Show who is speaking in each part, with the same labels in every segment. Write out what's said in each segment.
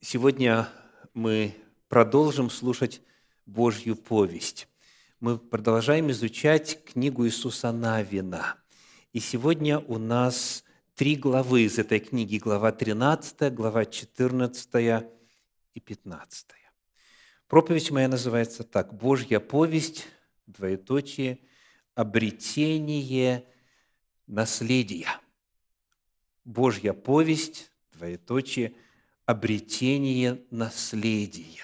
Speaker 1: Сегодня мы продолжим слушать Божью повесть. Мы продолжаем изучать книгу Иисуса Навина. И сегодня у нас три главы из этой книги. Глава 13, глава 14 и 15. Проповедь моя называется так. «Божья повесть, двоеточие, обретение наследия». Божья повесть, двоеточие, обретение наследия.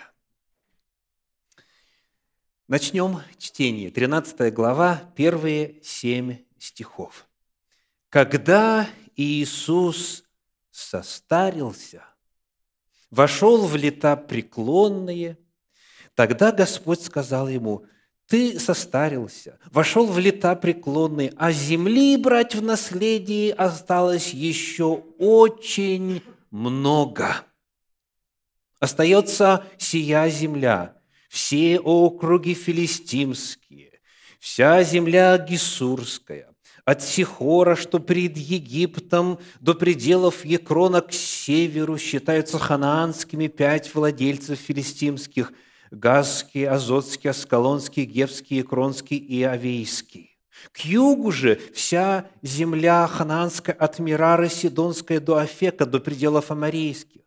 Speaker 1: Начнем чтение. 13 глава, первые семь стихов. «Когда Иисус состарился, вошел в лета преклонные, тогда Господь сказал ему, ты состарился, вошел в лета преклонные, а земли брать в наследие осталось еще очень много. Остается сия земля, все округи филистимские, вся земля гисурская, от Сихора, что пред Египтом, до пределов Екрона к северу считаются ханаанскими пять владельцев филистимских – Газский, Азотский, Аскалонский, Гевский, Екронский и Авейский. К югу же вся земля ханаанская от Мирары Сидонская до Афека, до пределов Амарейских.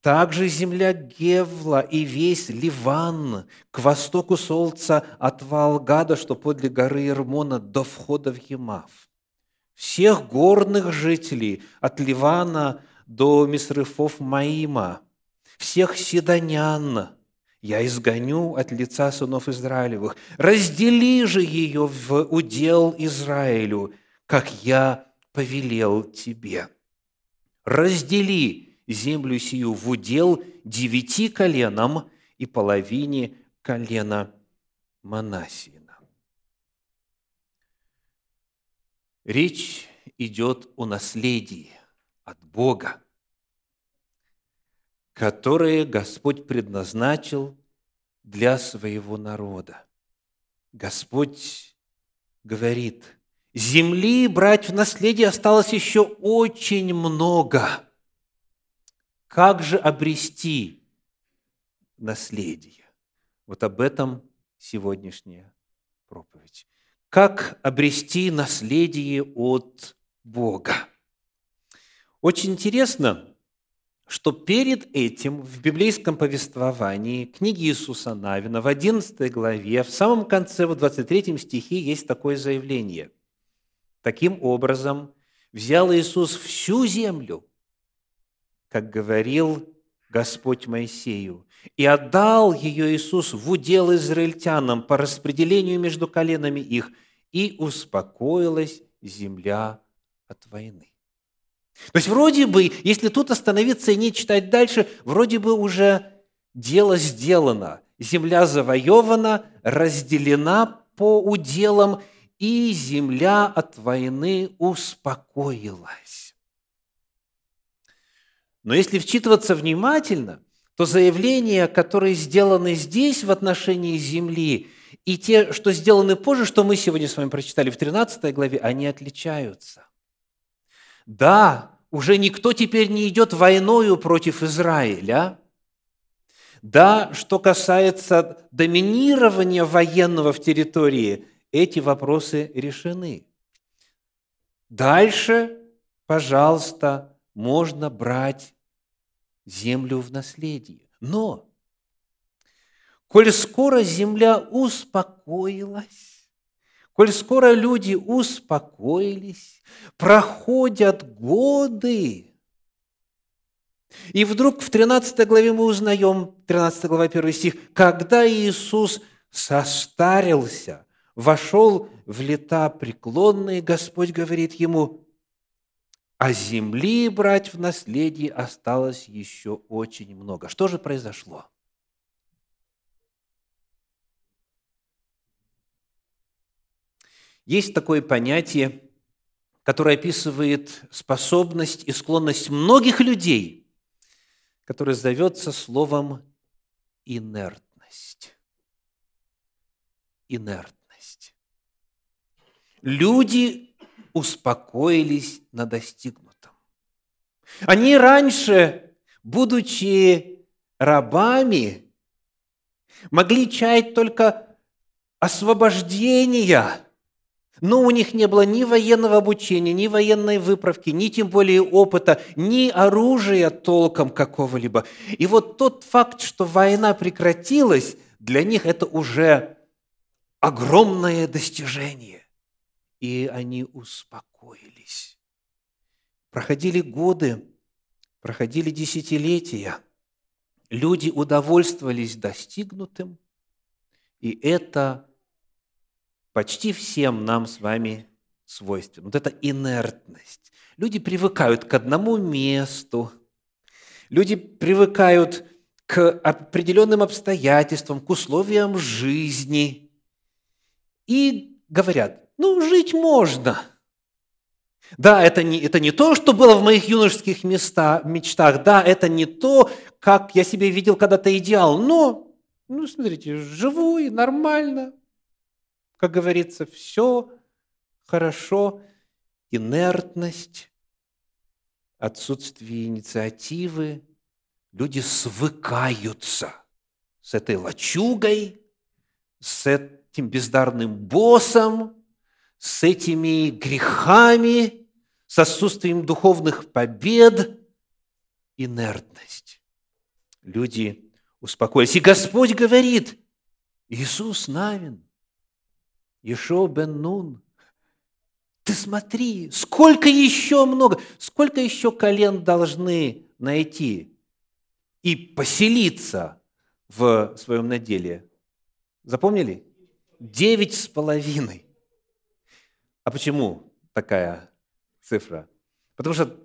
Speaker 1: Также земля Гевла и весь Ливан, к востоку солнца от Валгада, что подле горы Ирмона, до входа в Емав. Всех горных жителей от Ливана до Мисрыфов Маима, всех седонян, я изгоню от лица сынов Израилевых. Раздели же ее в удел Израилю, как я повелел тебе. Раздели землю сию в удел девяти коленам и половине колена Манасиина. Речь идет о наследии от Бога которые Господь предназначил для своего народа. Господь говорит, земли брать в наследие осталось еще очень много. Как же обрести наследие? Вот об этом сегодняшняя проповедь. Как обрести наследие от Бога? Очень интересно, что перед этим в библейском повествовании книги Иисуса Навина в 11 главе, в самом конце, в 23 стихе есть такое заявление. Таким образом, взял Иисус всю землю, как говорил Господь Моисею, и отдал ее Иисус в удел израильтянам по распределению между коленами их, и успокоилась земля от войны. То есть вроде бы, если тут остановиться и не читать дальше, вроде бы уже дело сделано. Земля завоевана, разделена по уделам, и земля от войны успокоилась. Но если вчитываться внимательно, то заявления, которые сделаны здесь в отношении земли, и те, что сделаны позже, что мы сегодня с вами прочитали в 13 главе, они отличаются. Да, уже никто теперь не идет войною против Израиля. Да, что касается доминирования военного в территории, эти вопросы решены. Дальше, пожалуйста, можно брать землю в наследие. Но, коль скоро земля успокоилась, Коль скоро люди успокоились, проходят годы, и вдруг в 13 главе мы узнаем, 13 глава 1 стих, когда Иисус состарился, вошел в лета преклонные, Господь говорит ему, а земли брать в наследие осталось еще очень много. Что же произошло? Есть такое понятие, которое описывает способность и склонность многих людей, которое зовется словом инертность. Инертность. Люди успокоились на достигнутом. Они раньше, будучи рабами, могли чаять только освобождения, но у них не было ни военного обучения, ни военной выправки, ни тем более опыта, ни оружия толком какого-либо. И вот тот факт, что война прекратилась, для них это уже огромное достижение. И они успокоились. Проходили годы, проходили десятилетия. Люди удовольствовались достигнутым, и это почти всем нам с вами свойственно. Вот эта инертность. Люди привыкают к одному месту, люди привыкают к определенным обстоятельствам, к условиям жизни и говорят, ну, жить можно. Да, это не, это не то, что было в моих юношеских места, мечтах, да, это не то, как я себе видел когда-то идеал, но, ну, смотрите, живу и нормально, как говорится, все хорошо, инертность, отсутствие инициативы. Люди свыкаются с этой лачугой, с этим бездарным боссом, с этими грехами, с отсутствием духовных побед, инертность. Люди успокоились. И Господь говорит, Иисус Навин – Ишо бен Нун, ты смотри, сколько еще много, сколько еще колен должны найти и поселиться в своем наделе. Запомнили? Девять с половиной. А почему такая цифра? Потому что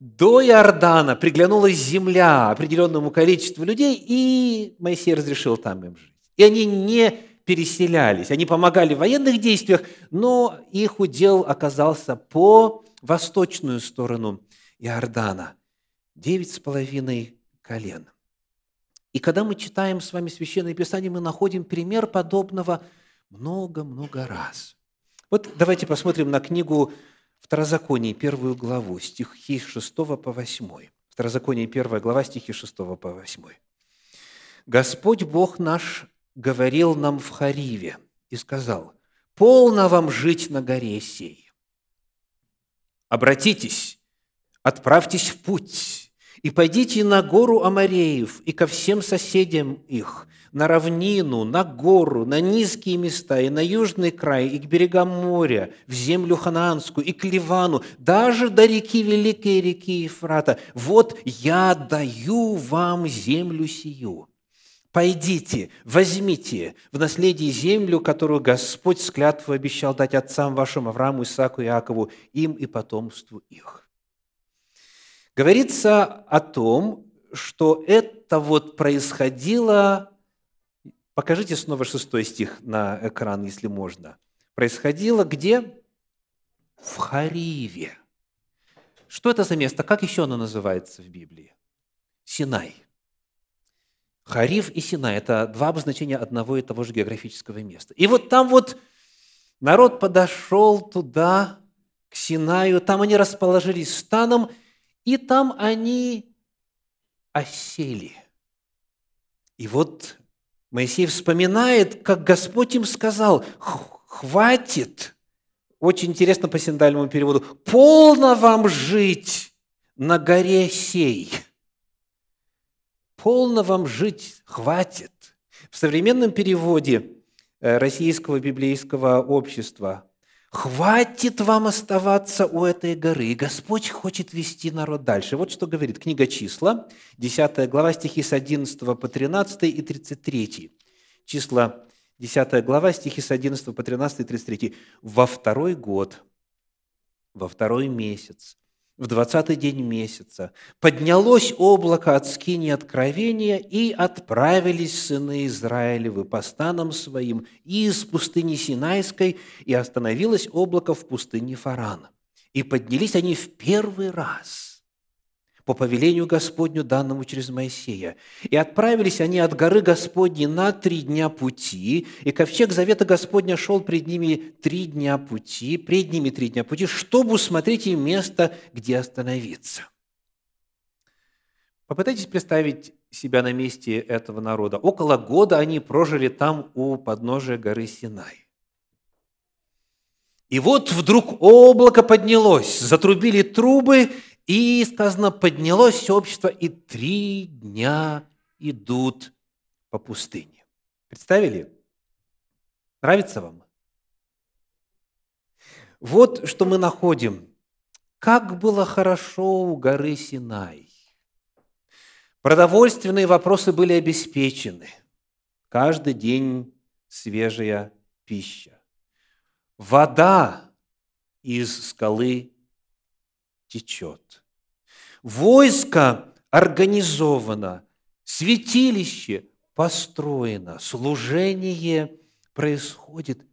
Speaker 1: до Иордана приглянулась земля определенному количеству людей, и Моисей разрешил там им жить. И они не переселялись. Они помогали в военных действиях, но их удел оказался по восточную сторону Иордана. Девять с половиной колен. И когда мы читаем с вами Священное Писание, мы находим пример подобного много-много раз. Вот давайте посмотрим на книгу Второзаконие, первую главу, стихи 6 по 8. Второзаконие, первая глава, стихи 6 по 8. «Господь Бог наш говорил нам в Хариве и сказал, «Полно вам жить на горе сей. Обратитесь, отправьтесь в путь, и пойдите на гору Амареев и ко всем соседям их, на равнину, на гору, на низкие места, и на южный край, и к берегам моря, в землю ханаанскую, и к Ливану, даже до реки Великой реки Ефрата. Вот я даю вам землю сию» Пойдите, возьмите в наследие землю, которую Господь с клятвой обещал дать отцам вашим Аврааму, Исааку и Иакову, им и потомству их. Говорится о том, что это вот происходило, покажите снова шестой стих на экран, если можно. Происходило где? В Хариве. Что это за место? Как еще оно называется в Библии? Синай. Хариф и Синай – это два обозначения одного и того же географического места. И вот там вот народ подошел туда, к Синаю, там они расположились станом, и там они осели. И вот Моисей вспоминает, как Господь им сказал, хватит, очень интересно по синдальному переводу, полно вам жить на горе сей – полно вам жить, хватит. В современном переводе э, российского библейского общества хватит вам оставаться у этой горы, Господь хочет вести народ дальше. Вот что говорит книга «Числа», 10 глава, стихи с 11 по 13 и 33. Числа, 10 глава, стихи с 11 по 13 и 33. «Во второй год, во второй месяц, в двадцатый день месяца, поднялось облако от скини откровения, и отправились сыны Израилевы по станам своим из пустыни Синайской, и остановилось облако в пустыне Фарана. И поднялись они в первый раз – по повелению Господню, данному через Моисея. И отправились они от горы Господней на три дня пути, и ковчег завета Господня шел пред ними три дня пути, пред ними три дня пути, чтобы усмотреть им место, где остановиться. Попытайтесь представить себя на месте этого народа. Около года они прожили там у подножия горы Синай. И вот вдруг облако поднялось, затрубили трубы, и, сказано, поднялось общество, и три дня идут по пустыне. Представили? Нравится вам? Вот что мы находим. Как было хорошо у горы Синай. Продовольственные вопросы были обеспечены. Каждый день свежая пища. Вода из скалы течет. Войско организовано, святилище построено, служение происходит.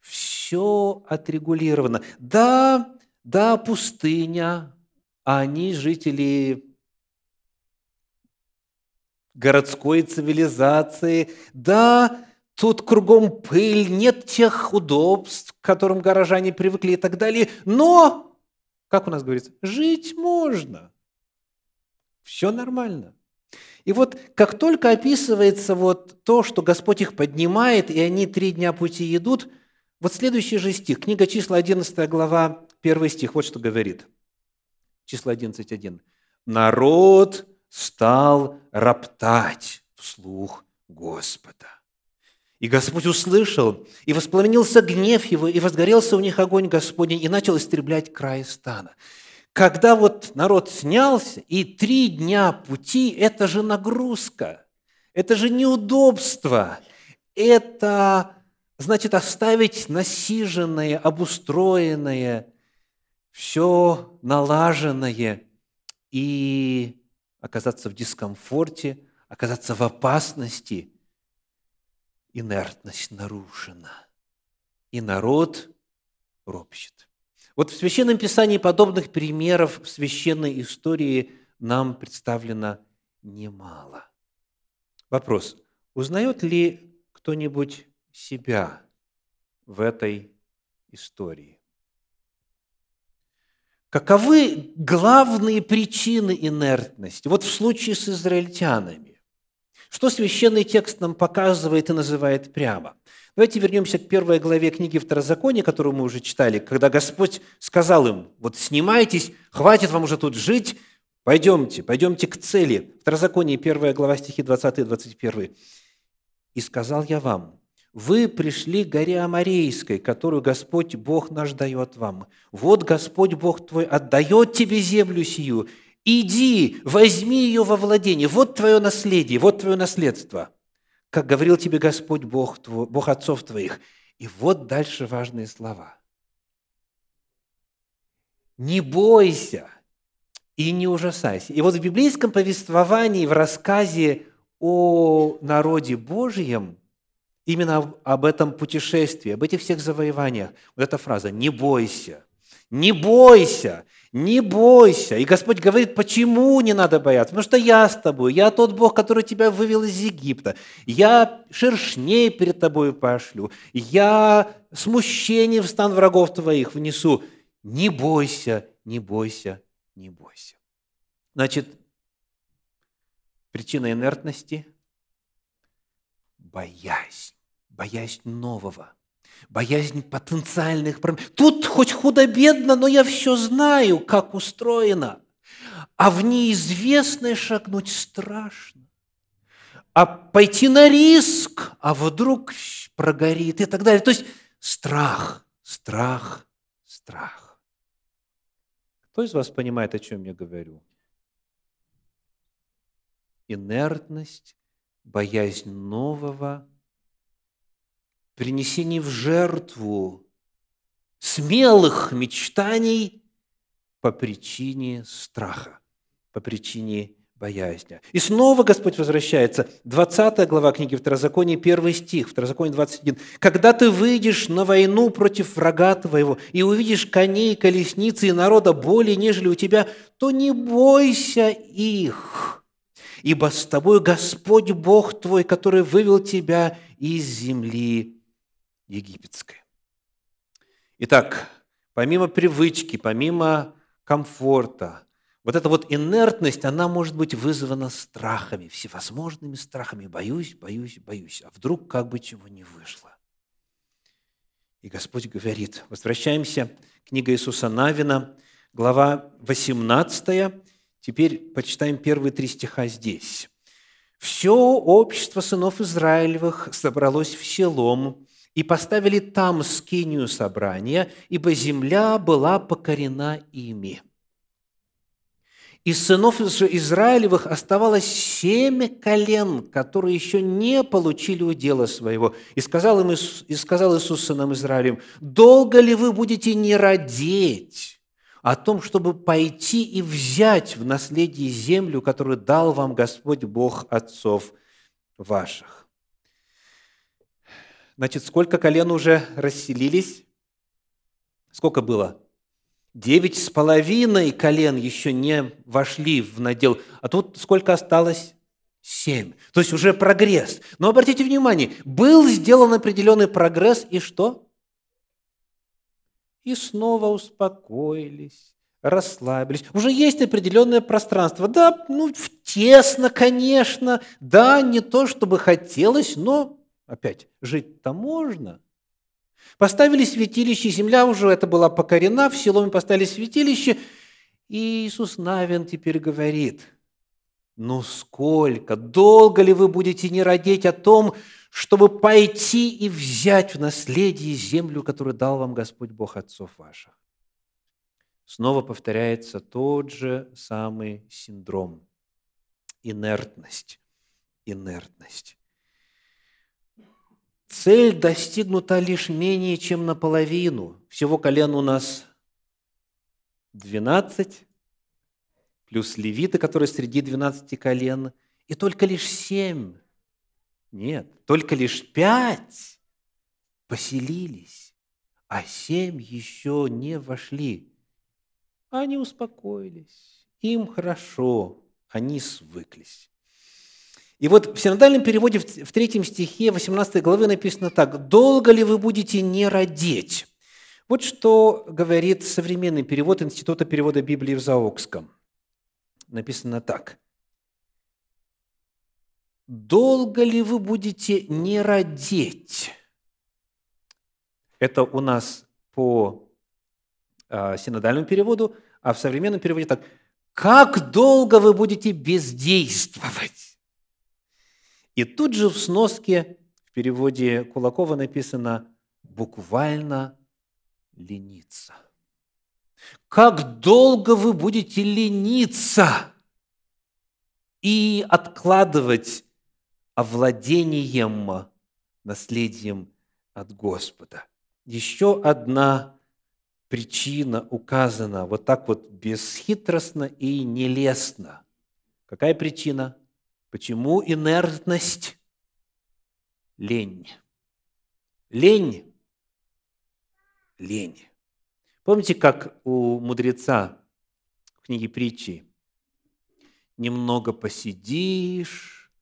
Speaker 1: Все отрегулировано. Да, да, пустыня, а они жители городской цивилизации. Да, тут кругом пыль, нет тех удобств, к которым горожане привыкли и так далее. Но, как у нас говорится, жить можно. Все нормально. И вот как только описывается вот то, что Господь их поднимает, и они три дня пути идут, вот следующий же стих, книга числа 11 глава, первый стих, вот что говорит. Число 11.1. «Народ стал роптать вслух Господа. И Господь услышал, и воспламенился гнев его, и возгорелся у них огонь Господень, и начал истреблять край стана. Когда вот народ снялся, и три дня пути – это же нагрузка, это же неудобство, это значит оставить насиженное, обустроенное, все налаженное и оказаться в дискомфорте, оказаться в опасности, инертность нарушена. И народ ропщет. Вот в Священном Писании подобных примеров в священной истории нам представлено немало. Вопрос. Узнает ли кто-нибудь себя в этой истории? Каковы главные причины инертности? Вот в случае с израильтянами. Что священный текст нам показывает и называет прямо? Давайте вернемся к первой главе книги Второзакония, которую мы уже читали, когда Господь сказал им, вот снимайтесь, хватит вам уже тут жить, пойдемте, пойдемте к цели. Второзаконие, первая глава, стихи 20 и 21. «И сказал я вам, вы пришли к горе Амарейской, которую Господь Бог наш дает вам. Вот Господь Бог твой отдает тебе землю сию. Иди, возьми ее во владение. Вот твое наследие, вот твое наследство. Как говорил тебе Господь Бог, твой, Бог отцов твоих. И вот дальше важные слова. Не бойся и не ужасайся. И вот в библейском повествовании, в рассказе о народе Божьем – именно об этом путешествии, об этих всех завоеваниях. Вот эта фраза «не бойся». Не бойся, не бойся. И Господь говорит, почему не надо бояться? Потому что я с тобой, я тот Бог, который тебя вывел из Египта. Я шершней перед тобой пошлю. Я смущение в стан врагов твоих внесу. Не бойся, не бойся, не бойся. Значит, причина инертности – боязнь боязнь нового, боязнь потенциальных проблем. Тут хоть худо-бедно, но я все знаю, как устроено. А в неизвестное шагнуть страшно. А пойти на риск, а вдруг прогорит и так далее. То есть страх, страх, страх. Кто из вас понимает, о чем я говорю? Инертность, боязнь нового – принесении в жертву смелых мечтаний по причине страха, по причине боязни. И снова Господь возвращается. 20 глава книги Второзакония, 1 стих, Второзаконие 21. «Когда ты выйдешь на войну против врага твоего и увидишь коней, колесницы и народа более, нежели у тебя, то не бойся их, ибо с тобой Господь Бог твой, который вывел тебя из земли египетской. Итак, помимо привычки, помимо комфорта, вот эта вот инертность, она может быть вызвана страхами, всевозможными страхами. Боюсь, боюсь, боюсь. А вдруг как бы чего не вышло? И Господь говорит, возвращаемся, книга Иисуса Навина, глава 18, теперь почитаем первые три стиха здесь. «Все общество сынов Израилевых собралось в селом, и поставили там скинию собрания, ибо земля была покорена ими. Из сынов Израилевых оставалось семь колен, которые еще не получили удела своего. И сказал, им, и сказал Иисус сынам Израилевым, «Долго ли вы будете не родить о том, чтобы пойти и взять в наследие землю, которую дал вам Господь Бог отцов ваших?» Значит, сколько колен уже расселились? Сколько было? Девять с половиной колен еще не вошли в надел, а тут сколько осталось? Семь. То есть уже прогресс. Но обратите внимание, был сделан определенный прогресс, и что? И снова успокоились, расслабились. Уже есть определенное пространство. Да, ну, тесно, конечно. Да, не то, чтобы хотелось, но, опять, жить-то можно – Поставили святилище, земля уже это была покорена, в селоме поставили святилище, и Иисус Навин теперь говорит, ну сколько, долго ли вы будете не родить о том, чтобы пойти и взять в наследие землю, которую дал вам Господь Бог отцов ваших? Снова повторяется тот же самый синдром – инертность, инертность. Цель достигнута лишь менее чем наполовину. Всего колен у нас 12, плюс левиты, которые среди 12 колен, и только лишь 7, нет, только лишь 5 поселились, а 7 еще не вошли. Они успокоились, им хорошо, они свыклись. И вот в синодальном переводе в третьем стихе 18 главы написано так. «Долго ли вы будете не родить?» Вот что говорит современный перевод Института перевода Библии в Заокском. Написано так. «Долго ли вы будете не родить?» Это у нас по э, синодальному переводу, а в современном переводе так. «Как долго вы будете бездействовать?» И тут же в сноске, в переводе Кулакова написано «буквально лениться». Как долго вы будете лениться и откладывать овладением наследием от Господа? Еще одна причина указана вот так вот бесхитростно и нелестно. Какая причина? Почему инертность? Лень. Лень. Лень. Помните, как у мудреца в книге притчи немного посидишь,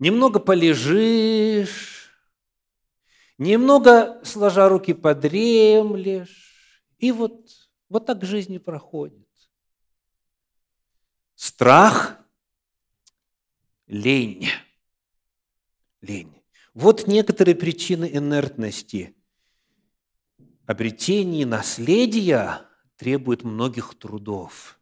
Speaker 1: немного полежишь, немного сложа руки подремлешь, и вот, вот так жизнь проходит. Страх лень. Лень. Вот некоторые причины инертности. Обретение наследия требует многих трудов.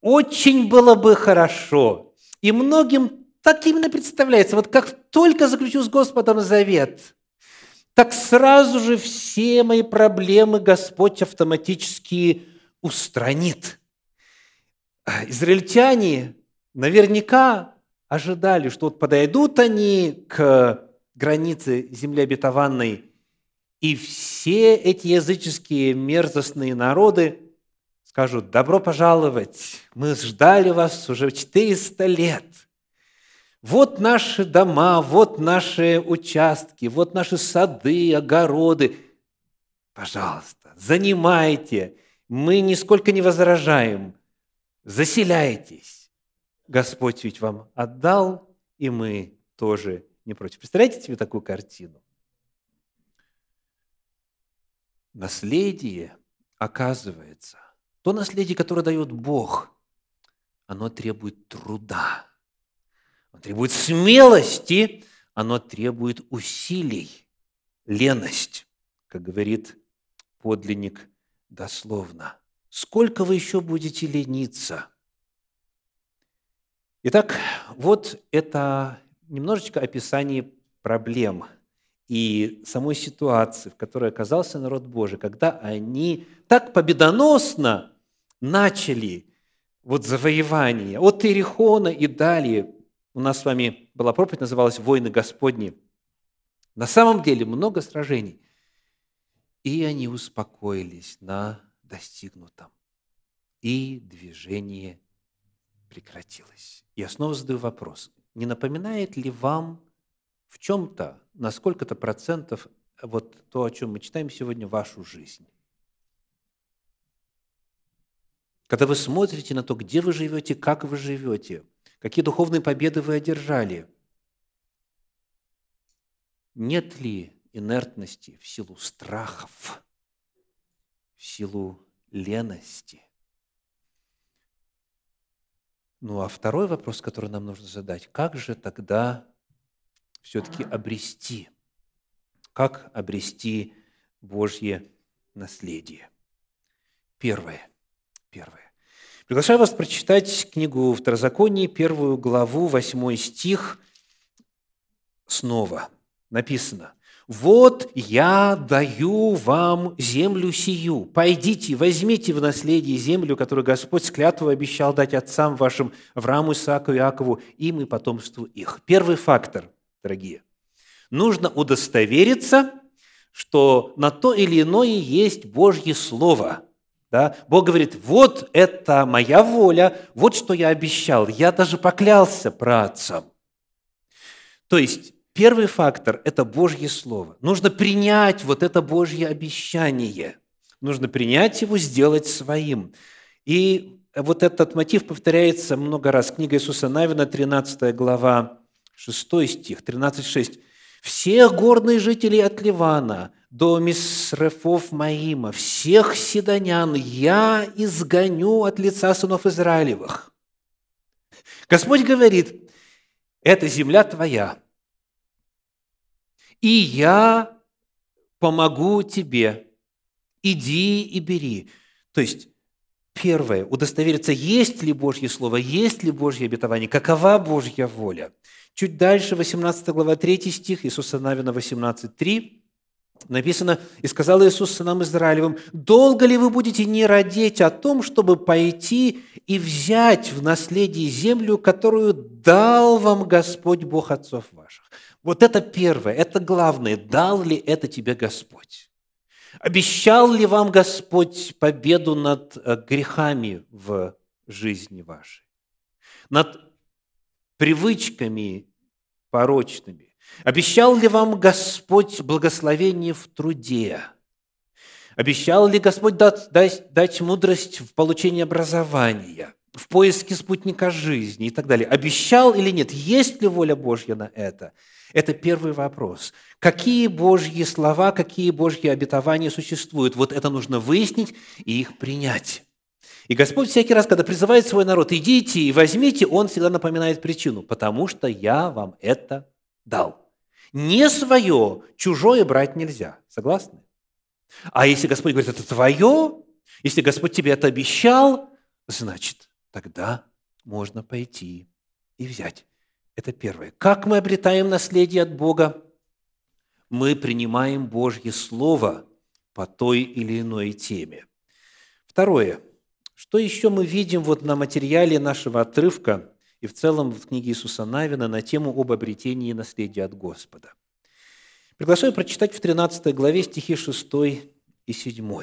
Speaker 1: Очень было бы хорошо, и многим так именно представляется, вот как только заключу с Господом завет, так сразу же все мои проблемы Господь автоматически устранит – израильтяне наверняка ожидали, что вот подойдут они к границе земли обетованной, и все эти языческие мерзостные народы скажут, добро пожаловать, мы ждали вас уже 400 лет. Вот наши дома, вот наши участки, вот наши сады, огороды. Пожалуйста, занимайте, мы нисколько не возражаем – заселяйтесь. Господь ведь вам отдал, и мы тоже не против. Представляете себе такую картину? наследие, оказывается, то наследие, которое дает Бог, оно требует труда, оно требует смелости, оно требует усилий, леность, как говорит подлинник дословно. Сколько вы еще будете лениться? Итак, вот это немножечко описание проблем и самой ситуации, в которой оказался народ Божий, когда они так победоносно начали вот завоевание от Иерихона и далее. У нас с вами была проповедь, называлась «Войны Господни». На самом деле много сражений. И они успокоились на достигнутом. И движение прекратилось. Я снова задаю вопрос. Не напоминает ли вам в чем-то, на сколько-то процентов, вот то, о чем мы читаем сегодня, вашу жизнь? Когда вы смотрите на то, где вы живете, как вы живете, какие духовные победы вы одержали, нет ли инертности в силу страхов, силу лености? Ну а второй вопрос, который нам нужно задать, как же тогда все-таки обрести, как обрести Божье наследие? Первое – Первое. Приглашаю вас прочитать книгу Второзаконии, первую главу, восьмой стих. Снова написано. «Вот я даю вам землю сию. Пойдите, возьмите в наследие землю, которую Господь с обещал дать отцам вашим, Аврааму, Исааку, Иакову, им и потомству их». Первый фактор, дорогие. Нужно удостовериться, что на то или иное есть Божье Слово – да? Бог говорит, вот это моя воля, вот что я обещал. Я даже поклялся працам. То есть первый фактор – это Божье Слово. Нужно принять вот это Божье обещание. Нужно принять его, сделать своим. И вот этот мотив повторяется много раз. Книга Иисуса Навина, 13 глава, 6 стих, 13,6. «Всех горных жителей от Ливана до Мисрефов Маима, всех седонян я изгоню от лица сынов Израилевых. Господь говорит, это земля твоя, и я помогу тебе, иди и бери. То есть, первое, удостовериться, есть ли Божье Слово, есть ли Божье обетование, какова Божья воля. Чуть дальше, 18 глава, 3 стих, Иисуса Навина 18.3, Написано, «И сказал Иисус сынам Израилевым, долго ли вы будете не родить о том, чтобы пойти и взять в наследие землю, которую дал вам Господь Бог отцов ваших?» Вот это первое, это главное. Дал ли это тебе Господь? Обещал ли вам Господь победу над э, грехами в жизни вашей? Над привычками порочными? Обещал ли вам Господь благословение в труде? Обещал ли Господь дать, дать, дать мудрость в получении образования, в поиске спутника жизни и так далее? Обещал или нет? Есть ли воля Божья на это? Это первый вопрос. Какие Божьи слова, какие Божьи обетования существуют? Вот это нужно выяснить и их принять. И Господь всякий раз, когда призывает свой народ, идите и возьмите, Он всегда напоминает причину, потому что я вам это дал. Не свое, чужое брать нельзя. Согласны? А если Господь говорит, это твое, если Господь тебе это обещал, значит, тогда можно пойти и взять. Это первое. Как мы обретаем наследие от Бога? Мы принимаем Божье Слово по той или иной теме. Второе. Что еще мы видим вот на материале нашего отрывка – и в целом в книге Иисуса Навина на тему об обретении наследия от Господа. Приглашаю прочитать в 13 главе стихи 6 и 7.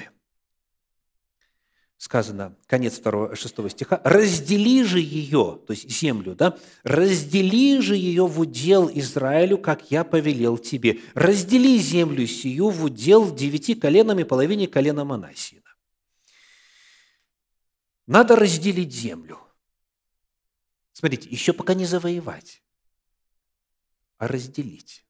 Speaker 1: Сказано, конец 2, 6 стиха, «Раздели же ее, то есть землю, да, раздели же ее в удел Израилю, как я повелел тебе. Раздели землю сию в удел девяти коленам и половине колена Манасиина». Надо разделить землю. Смотрите, еще пока не завоевать, а разделить.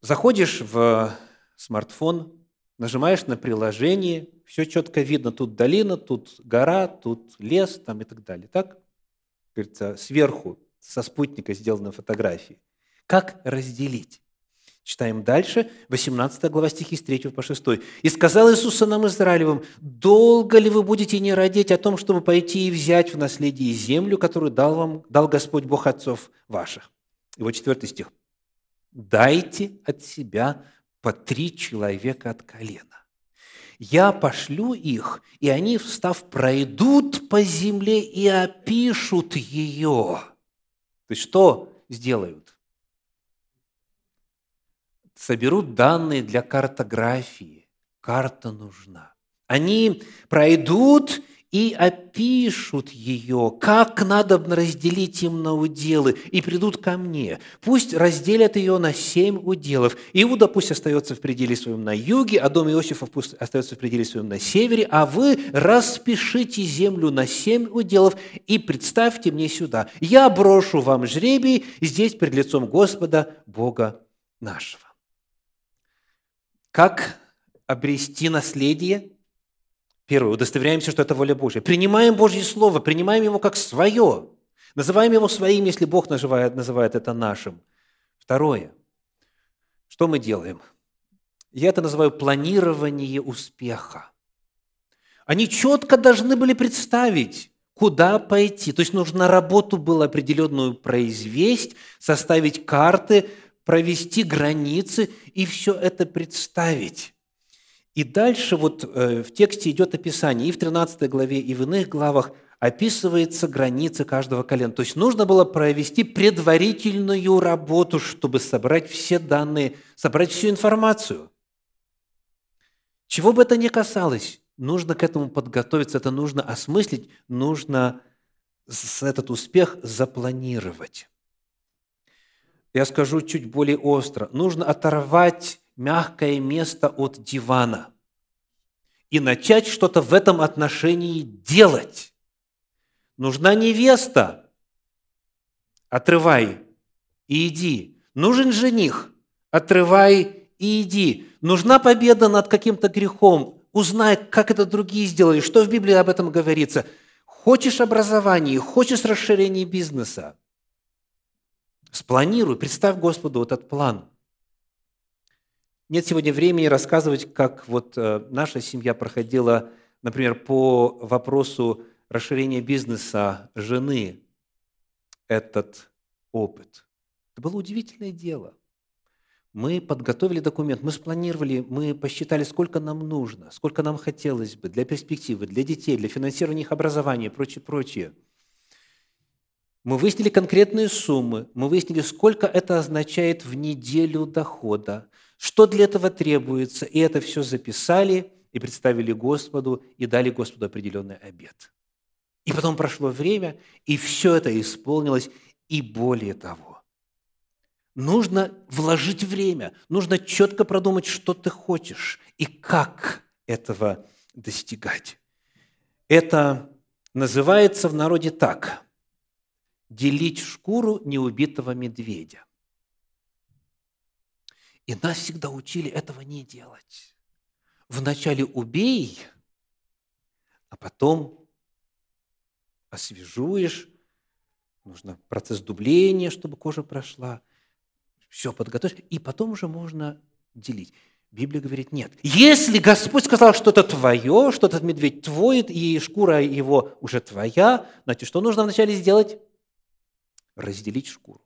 Speaker 1: Заходишь в смартфон, нажимаешь на приложение, все четко видно, тут долина, тут гора, тут лес там и так далее. Так? Говорится, сверху со спутника сделаны фотографии. Как разделить? Читаем дальше, 18 глава стихи с 3 по 6. «И сказал Иисус нам Израилевым, долго ли вы будете не родить о том, чтобы пойти и взять в наследие землю, которую дал вам, дал Господь Бог отцов ваших?» И вот 4 стих. «Дайте от себя по три человека от колена. Я пошлю их, и они, встав, пройдут по земле и опишут ее». То есть что сделают? соберут данные для картографии. Карта нужна. Они пройдут и опишут ее, как надо разделить им на уделы, и придут ко мне. Пусть разделят ее на семь уделов. Иуда пусть остается в пределе своем на юге, а дом Иосифов пусть остается в пределе своем на севере, а вы распишите землю на семь уделов и представьте мне сюда. Я брошу вам жребий здесь перед лицом Господа, Бога нашего. Как обрести наследие? Первое, удостоверяемся, что это воля Божья. Принимаем Божье Слово, принимаем его как свое. Называем его своим, если Бог называет, называет это нашим. Второе, что мы делаем? Я это называю планирование успеха. Они четко должны были представить, куда пойти. То есть нужно работу было определенную произвести, составить карты, провести границы и все это представить. И дальше вот э, в тексте идет описание, и в 13 главе, и в иных главах описывается границы каждого колена. То есть нужно было провести предварительную работу, чтобы собрать все данные, собрать всю информацию. Чего бы это ни касалось, нужно к этому подготовиться, это нужно осмыслить, нужно этот успех запланировать я скажу чуть более остро, нужно оторвать мягкое место от дивана и начать что-то в этом отношении делать. Нужна невеста, отрывай и иди. Нужен жених, отрывай и иди. Нужна победа над каким-то грехом, узнай, как это другие сделали, что в Библии об этом говорится. Хочешь образования, хочешь расширения бизнеса – Спланируй, представь Господу этот план. Нет сегодня времени рассказывать, как вот э, наша семья проходила, например, по вопросу расширения бизнеса жены этот опыт. Это было удивительное дело. Мы подготовили документ, мы спланировали, мы посчитали, сколько нам нужно, сколько нам хотелось бы для перспективы, для детей, для финансирования их образования и прочее, прочее – мы выяснили конкретные суммы, мы выяснили, сколько это означает в неделю дохода, что для этого требуется, и это все записали и представили Господу, и дали Господу определенный обед. И потом прошло время, и все это исполнилось, и более того. Нужно вложить время, нужно четко продумать, что ты хочешь и как этого достигать. Это называется в народе так – делить шкуру неубитого медведя. И нас всегда учили этого не делать. Вначале убей, а потом освежуешь, нужно процесс дубления, чтобы кожа прошла, все подготовишь, и потом уже можно делить. Библия говорит, нет. Если Господь сказал, что это твое, что этот медведь твой, и шкура его уже твоя, значит, что нужно вначале сделать? разделить шкуру.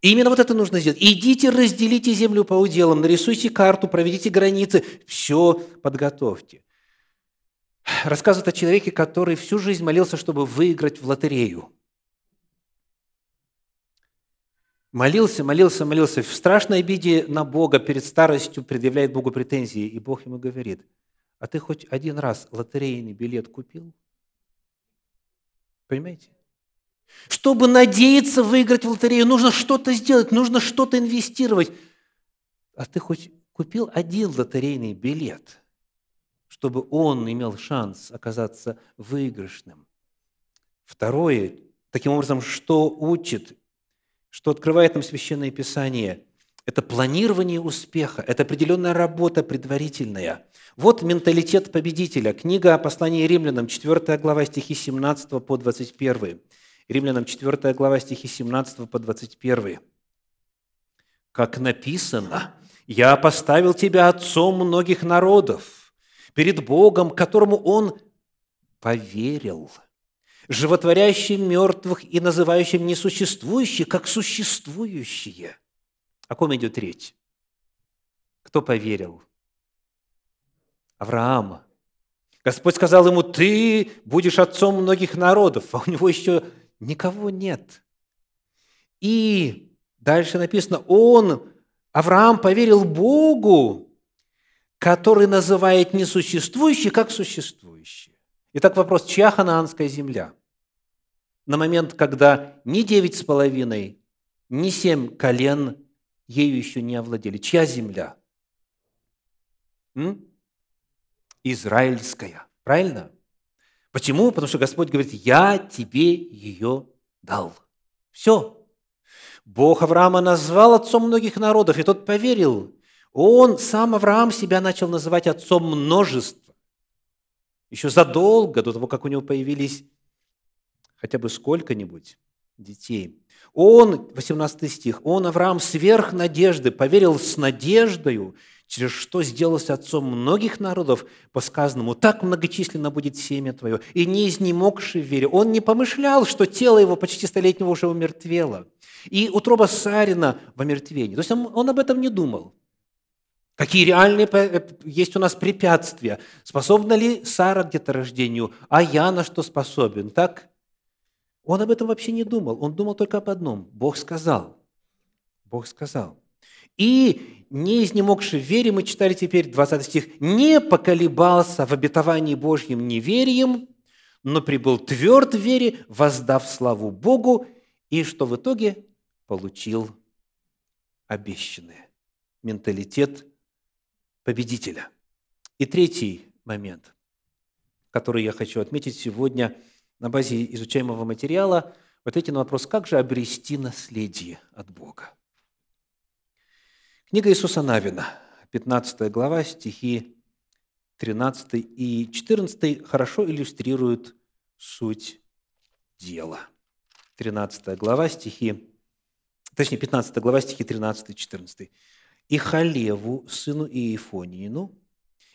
Speaker 1: И именно вот это нужно сделать. Идите, разделите землю по уделам, нарисуйте карту, проведите границы, все подготовьте. Рассказывает о человеке, который всю жизнь молился, чтобы выиграть в лотерею. Молился, молился, молился. В страшной обиде на Бога перед старостью предъявляет Богу претензии. И Бог ему говорит, а ты хоть один раз лотерейный билет купил? Понимаете? Чтобы надеяться выиграть в лотерею, нужно что-то сделать, нужно что-то инвестировать. А ты хоть купил один лотерейный билет, чтобы он имел шанс оказаться выигрышным. Второе, таким образом, что учит, что открывает нам Священное Писание? Это планирование успеха, это определенная работа предварительная. Вот менталитет победителя. Книга послания римлянам, 4 глава, стихи 17 по 21. Римлянам 4 глава, стихи 17 по 21. «Как написано, «Я поставил тебя отцом многих народов, перед Богом, которому Он поверил, животворящим мертвых и называющим несуществующие, как существующие». О ком идет речь? Кто поверил? Авраам. Господь сказал ему, ты будешь отцом многих народов, а у него еще никого нет. И дальше написано, он, Авраам, поверил Богу, который называет несуществующее как существующее. Итак, вопрос, чья ханаанская земля? На момент, когда ни девять с половиной, ни семь колен ею еще не овладели. Чья земля? М? Израильская. Правильно? Почему? Потому что Господь говорит, я тебе ее дал. Все. Бог Авраама назвал отцом многих народов, и тот поверил. Он, сам Авраам, себя начал называть отцом множества. Еще задолго до того, как у него появились хотя бы сколько-нибудь детей. Он, 18 стих, он, Авраам, сверх надежды, поверил с надеждою, через что сделался отцом многих народов, по сказанному, так многочисленно будет семя твое, и не изнемогший в вере. Он не помышлял, что тело его почти столетнего уже умертвело, и утроба Сарина в омертвении. То есть он, он об этом не думал. Какие реальные э, есть у нас препятствия? Способна ли Сара к деторождению? А я на что способен? Так? Он об этом вообще не думал. Он думал только об одном. Бог сказал. Бог сказал. И не изнемогший в вере, мы читали теперь 20 стих, не поколебался в обетовании Божьим неверием, но прибыл тверд в вере, воздав славу Богу, и что в итоге получил обещанное. Менталитет победителя. И третий момент, который я хочу отметить сегодня на базе изучаемого материала, ответьте на вопрос, как же обрести наследие от Бога. Книга Иисуса Навина, 15 глава, стихи 13 и 14 хорошо иллюстрируют суть дела. 13 глава, стихи, точнее, 15 глава, стихи 13 и 14. «И Халеву, сыну Иефониину,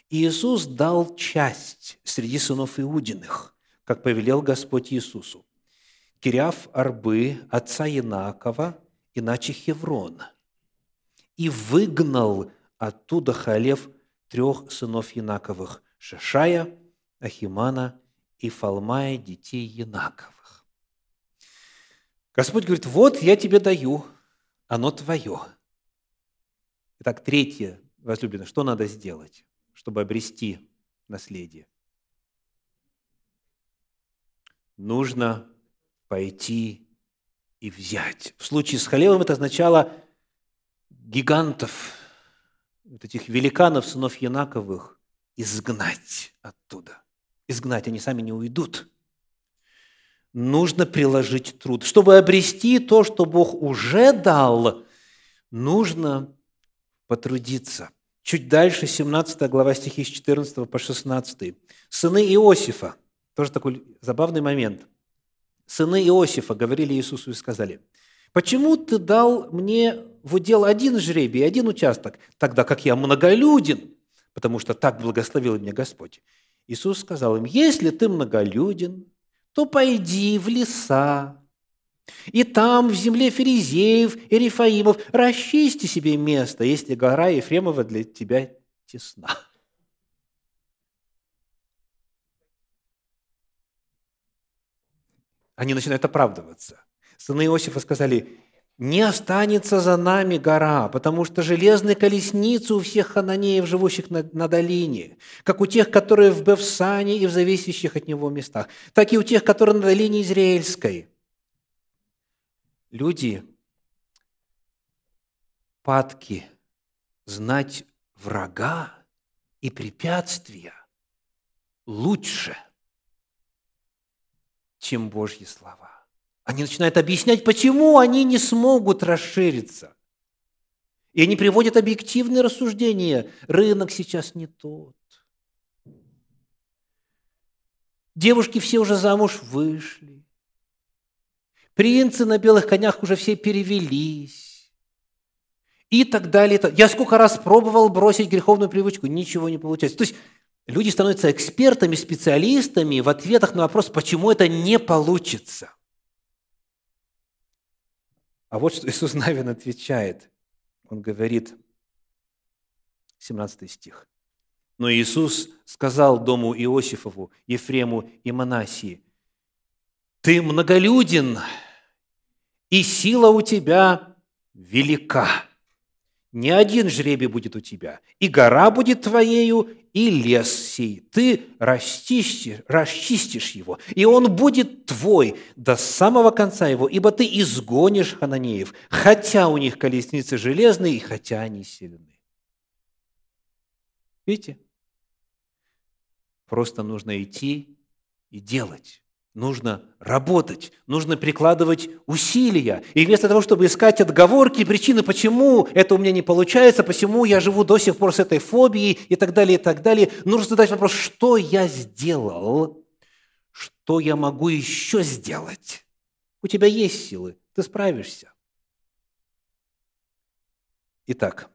Speaker 1: Иисус дал часть среди сынов Иудиных, как повелел Господь Иисусу. Киряв Арбы, отца Янакова, иначе Хеврона – и выгнал оттуда Халев трех сынов Янаковых – Шашая, Ахимана и Фалмая, детей Янаковых. Господь говорит, вот я тебе даю, оно твое. Итак, третье, возлюбленное, что надо сделать, чтобы обрести наследие? Нужно пойти и взять. В случае с Халевом это означало – гигантов, вот этих великанов, сынов Янаковых, изгнать оттуда. Изгнать, они сами не уйдут. Нужно приложить труд. Чтобы обрести то, что Бог уже дал, нужно потрудиться. Чуть дальше, 17 глава стихи с 14 по 16. Сыны Иосифа, тоже такой забавный момент. Сыны Иосифа говорили Иисусу и сказали – Почему ты дал мне в удел один жребий, один участок, тогда как я многолюден, потому что так благословил меня Господь? Иисус сказал им, если ты многолюден, то пойди в леса, и там, в земле Ферезеев и Рифаимов, расчисти себе место, если гора Ефремова для тебя тесна. Они начинают оправдываться. Сыны Иосифа сказали, не останется за нами гора, потому что железные колесницы у всех хананеев, живущих на, на долине, как у тех, которые в Бевсане и в зависящих от него местах, так и у тех, которые на долине Израильской. Люди падки знать врага и препятствия лучше, чем Божьи слова. Они начинают объяснять, почему они не смогут расшириться. И они приводят объективные рассуждения. Рынок сейчас не тот. Девушки все уже замуж вышли. Принцы на белых конях уже все перевелись. И так далее. Я сколько раз пробовал бросить греховную привычку, ничего не получается. То есть люди становятся экспертами, специалистами в ответах на вопрос, почему это не получится. А вот что Иисус Навин отвечает. Он говорит, 17 стих. Но Иисус сказал дому Иосифову, Ефрему и Манасии, «Ты многолюден, и сила у тебя велика. Не один жребий будет у тебя, и гора будет твоею, и лес сей. Ты расчистишь, расчистишь его, и он будет твой до самого конца его, ибо ты изгонишь хананеев, хотя у них колесницы железные, и хотя они сильны. Видите? Просто нужно идти и делать. Нужно работать, нужно прикладывать усилия. И вместо того, чтобы искать отговорки, причины, почему это у меня не получается, почему я живу до сих пор с этой фобией и так далее, и так далее, нужно задать вопрос, что я сделал, что я могу еще сделать. У тебя есть силы, ты справишься. Итак,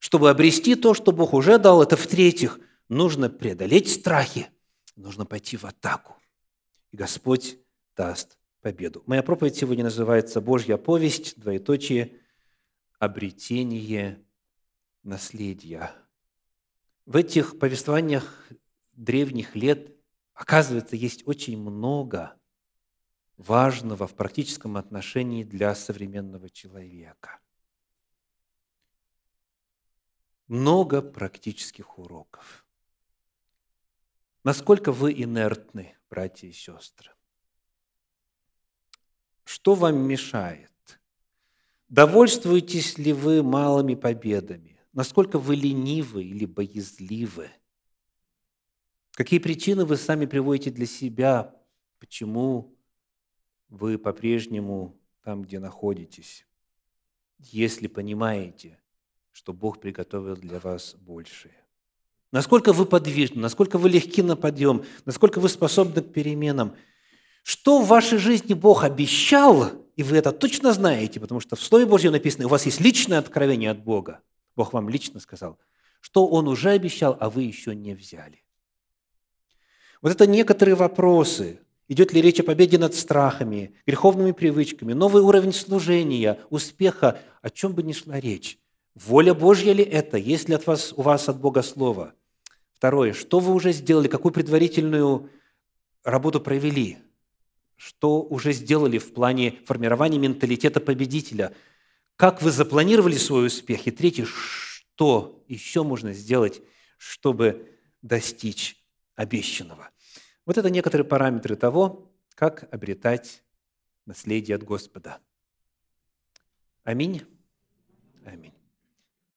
Speaker 1: чтобы обрести то, что Бог уже дал, это в-третьих, нужно преодолеть страхи, нужно пойти в атаку и Господь даст победу. Моя проповедь сегодня называется «Божья повесть», двоеточие, обретение наследия. В этих повествованиях древних лет, оказывается, есть очень много важного в практическом отношении для современного человека. Много практических уроков. Насколько вы инертны братья и сестры. Что вам мешает? Довольствуетесь ли вы малыми победами? Насколько вы ленивы или боязливы? Какие причины вы сами приводите для себя? Почему вы по-прежнему там, где находитесь? Если понимаете, что Бог приготовил для вас большее. Насколько вы подвижны, насколько вы легки на подъем, насколько вы способны к переменам. Что в вашей жизни Бог обещал, и вы это точно знаете, потому что в Слове Божьем написано, у вас есть личное откровение от Бога. Бог вам лично сказал, что Он уже обещал, а вы еще не взяли. Вот это некоторые вопросы. Идет ли речь о победе над страхами, греховными привычками, новый уровень служения, успеха, о чем бы ни шла речь. Воля Божья ли это? Есть ли от вас, у вас от Бога Слово? Второе, что вы уже сделали, какую предварительную работу провели? Что уже сделали в плане формирования менталитета победителя? Как вы запланировали свой успех? И третье, что еще можно сделать, чтобы достичь обещанного? Вот это некоторые параметры того, как обретать наследие от Господа. Аминь. Аминь.